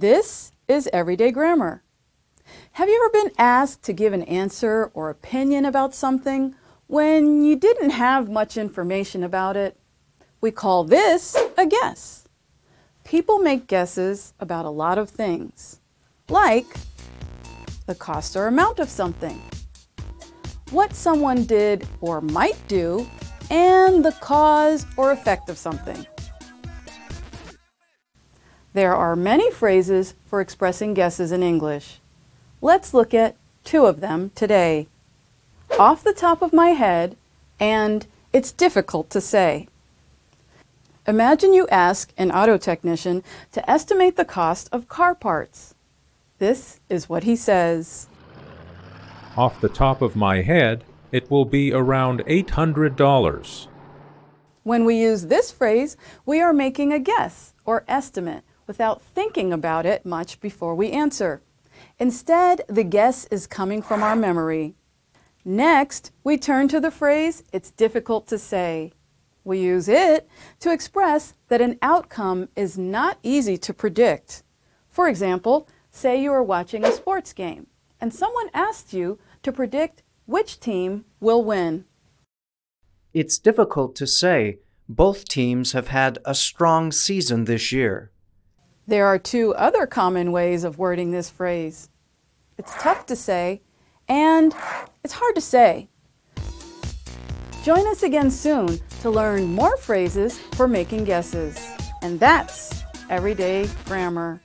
This is everyday grammar. Have you ever been asked to give an answer or opinion about something when you didn't have much information about it? We call this a guess. People make guesses about a lot of things, like the cost or amount of something, what someone did or might do, and the cause or effect of something. There are many phrases for expressing guesses in English. Let's look at two of them today. Off the top of my head and it's difficult to say. Imagine you ask an auto technician to estimate the cost of car parts. This is what he says. Off the top of my head, it will be around $800. When we use this phrase, we are making a guess or estimate without thinking about it much before we answer. Instead, the guess is coming from our memory. Next, we turn to the phrase, it's difficult to say. We use it to express that an outcome is not easy to predict. For example, say you are watching a sports game and someone asked you to predict which team will win. It's difficult to say. Both teams have had a strong season this year. There are two other common ways of wording this phrase. It's tough to say, and it's hard to say. Join us again soon to learn more phrases for making guesses. And that's everyday grammar.